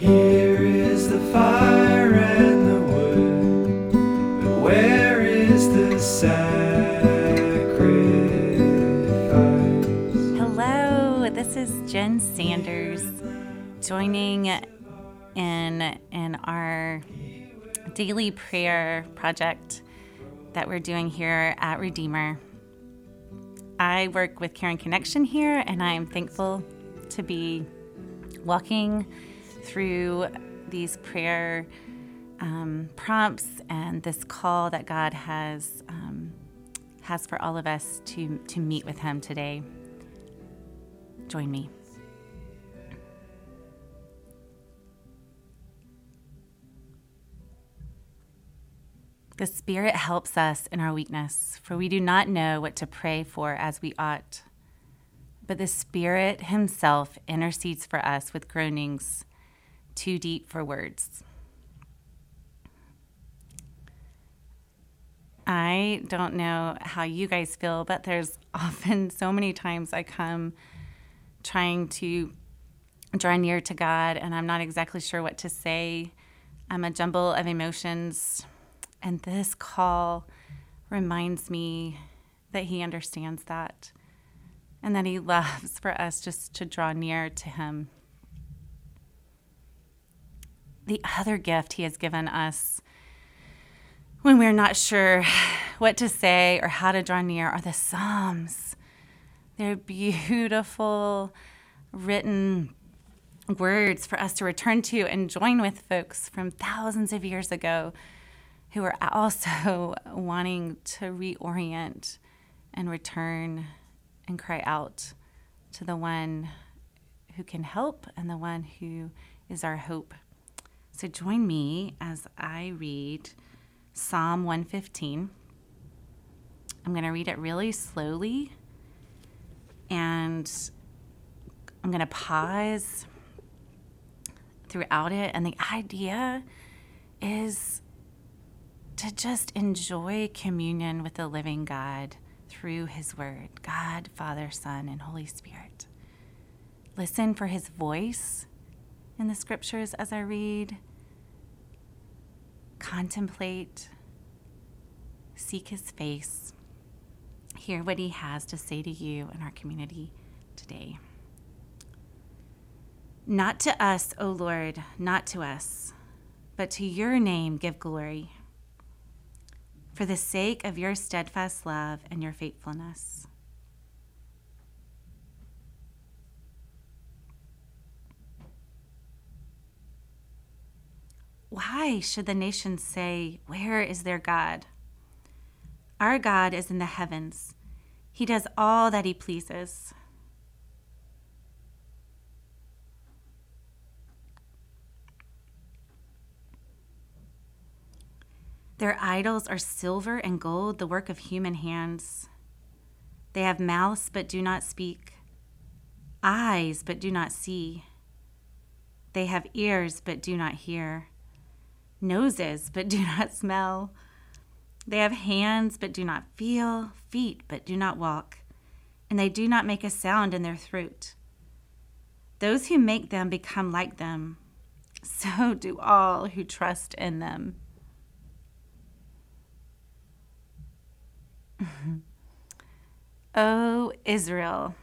Here is the fire and the wood, but where is the sacrifice? Hello, this is Jen Sanders joining in in our daily prayer project that we're doing here at Redeemer. I work with Karen Connection here, and I am thankful to be walking through these prayer um, prompts and this call that God has um, has for all of us to to meet with Him today. Join me. The Spirit helps us in our weakness, for we do not know what to pray for as we ought. But the Spirit Himself intercedes for us with groanings too deep for words. I don't know how you guys feel, but there's often so many times I come trying to draw near to God and I'm not exactly sure what to say. I'm a jumble of emotions. And this call reminds me that He understands that and that He loves for us just to draw near to Him. The other gift He has given us when we're not sure what to say or how to draw near are the Psalms. They're beautiful, written words for us to return to and join with folks from thousands of years ago who are also wanting to reorient and return and cry out to the one who can help and the one who is our hope. So join me as I read Psalm 115. I'm going to read it really slowly and I'm going to pause throughout it. And the idea is to just enjoy communion with the living God through His Word God, Father, Son, and Holy Spirit. Listen for His voice in the scriptures as I read. Contemplate, seek His face, hear what He has to say to you and our community today. Not to us, O Lord, not to us, but to your name give glory for the sake of your steadfast love and your faithfulness. Why should the nations say, Where is their God? Our God is in the heavens. He does all that he pleases. Their idols are silver and gold, the work of human hands. They have mouths but do not speak, eyes but do not see. They have ears but do not hear, noses but do not smell. They have hands but do not feel, feet but do not walk, and they do not make a sound in their throat. Those who make them become like them, so do all who trust in them. O Israel,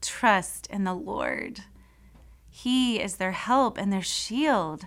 trust in the Lord. He is their help and their shield.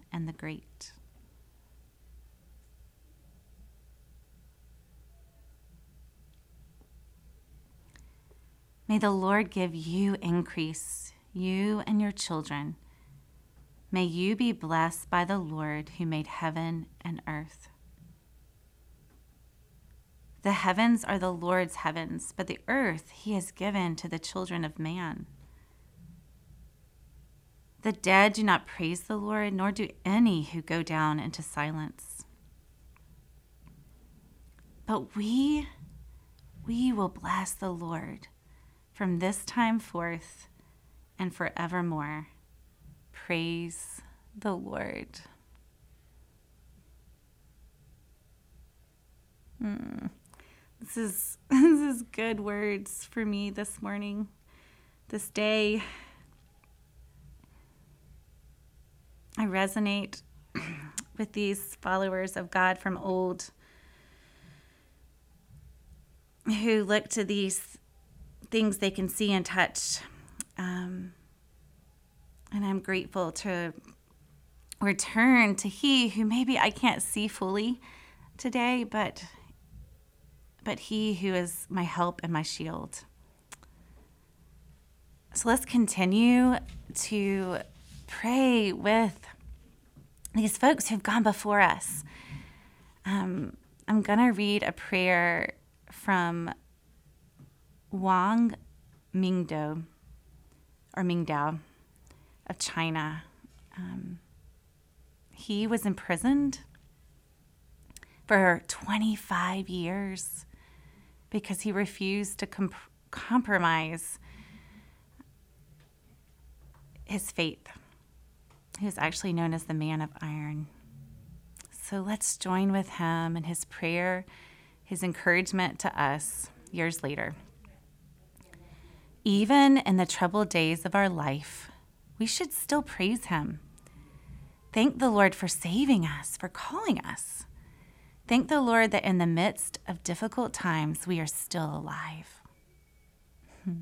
and the great. May the Lord give you increase, you and your children. May you be blessed by the Lord who made heaven and earth. The heavens are the Lord's heavens, but the earth he has given to the children of man. The dead do not praise the Lord, nor do any who go down into silence. But we, we will bless the Lord from this time forth and forevermore. Praise the Lord. Hmm. This is this is good words for me this morning, this day. I resonate with these followers of God from old who look to these things they can see and touch. Um, and I'm grateful to return to He who maybe I can't see fully today, but but He who is my help and my shield. So let's continue to pray with these folks who've gone before us. Um, I'm going to read a prayer from Wang Mingdao or Mingdao of China. Um, he was imprisoned for 25 years because he refused to comp- compromise his faith. Was actually known as the man of iron. So let's join with him in his prayer, his encouragement to us years later. Even in the troubled days of our life, we should still praise him. Thank the Lord for saving us, for calling us. Thank the Lord that in the midst of difficult times, we are still alive. Hmm.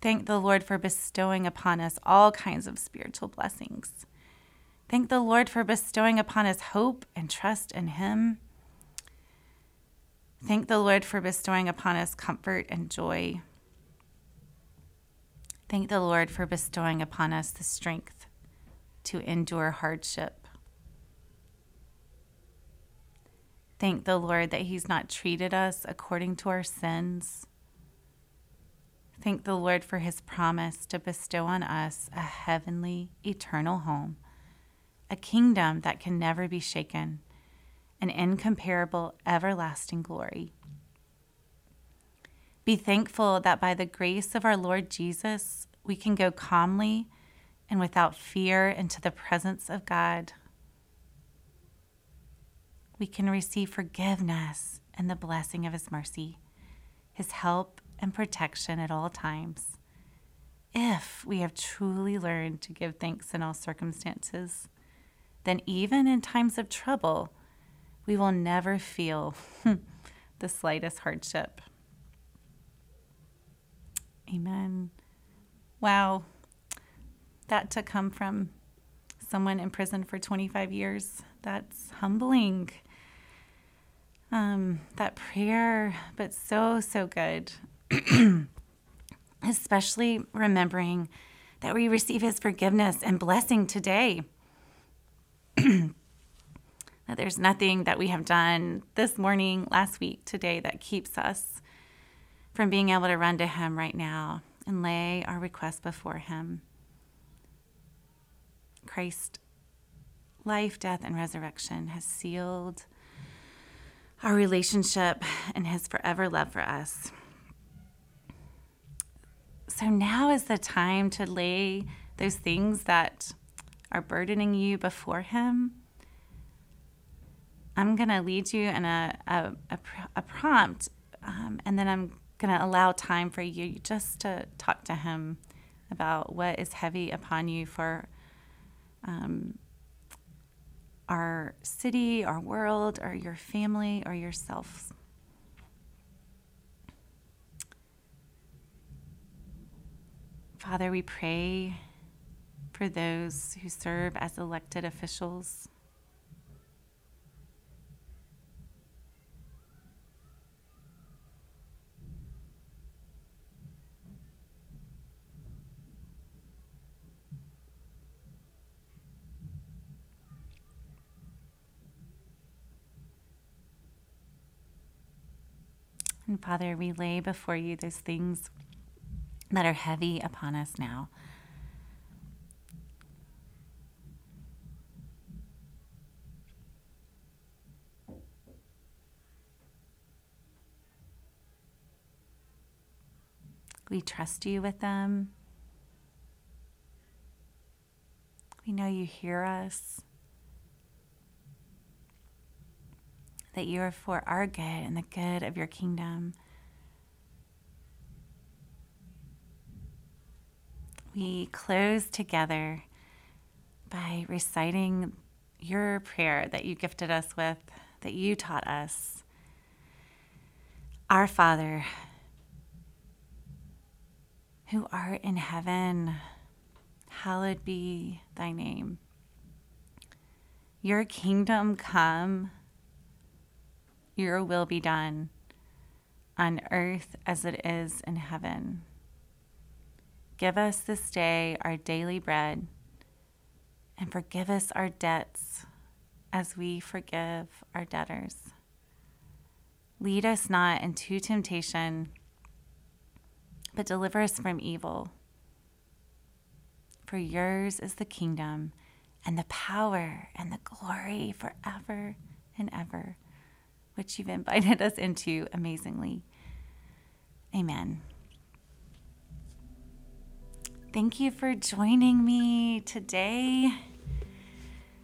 Thank the Lord for bestowing upon us all kinds of spiritual blessings. Thank the Lord for bestowing upon us hope and trust in Him. Thank the Lord for bestowing upon us comfort and joy. Thank the Lord for bestowing upon us the strength to endure hardship. Thank the Lord that He's not treated us according to our sins Thank the Lord for his promise to bestow on us a heavenly, eternal home, a kingdom that can never be shaken, an incomparable, everlasting glory. Be thankful that by the grace of our Lord Jesus, we can go calmly and without fear into the presence of God. We can receive forgiveness and the blessing of His mercy, His help, and protection at all times. If we have truly learned to give thanks in all circumstances, then even in times of trouble, we will never feel the slightest hardship. Amen. Wow. That to come from someone in prison for 25 years, that's humbling. Um, that prayer, but so, so good. especially remembering that we receive His forgiveness and blessing today. that there's nothing that we have done this morning, last week, today that keeps us from being able to run to Him right now and lay our request before Him. Christ, life, death, and resurrection has sealed our relationship and His forever love for us. So now is the time to lay those things that are burdening you before Him. I'm going to lead you in a, a, a, a prompt, um, and then I'm going to allow time for you just to talk to Him about what is heavy upon you for um, our city, our world, or your family, or yourself. Father, we pray for those who serve as elected officials. And Father, we lay before you those things that are heavy upon us now. We trust you with them. We know you hear us, that you are for our good and the good of your kingdom. We close together by reciting your prayer that you gifted us with, that you taught us. Our Father, who art in heaven, hallowed be thy name. Your kingdom come, your will be done on earth as it is in heaven. Give us this day our daily bread and forgive us our debts as we forgive our debtors. Lead us not into temptation, but deliver us from evil. For yours is the kingdom and the power and the glory forever and ever, which you've invited us into amazingly. Amen. Thank you for joining me today.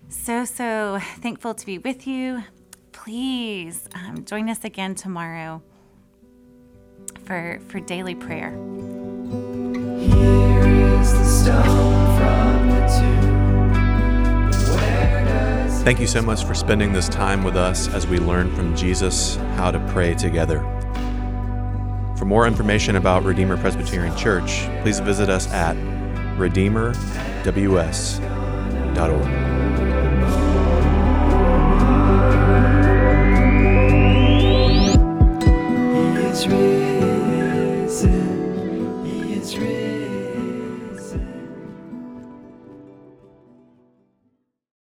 So, so thankful to be with you. Please um, join us again tomorrow for, for daily prayer. Thank you so much for spending this time with us as we learn from Jesus how to pray together. For more information about Redeemer Presbyterian Church, please visit us at redeemerws.org.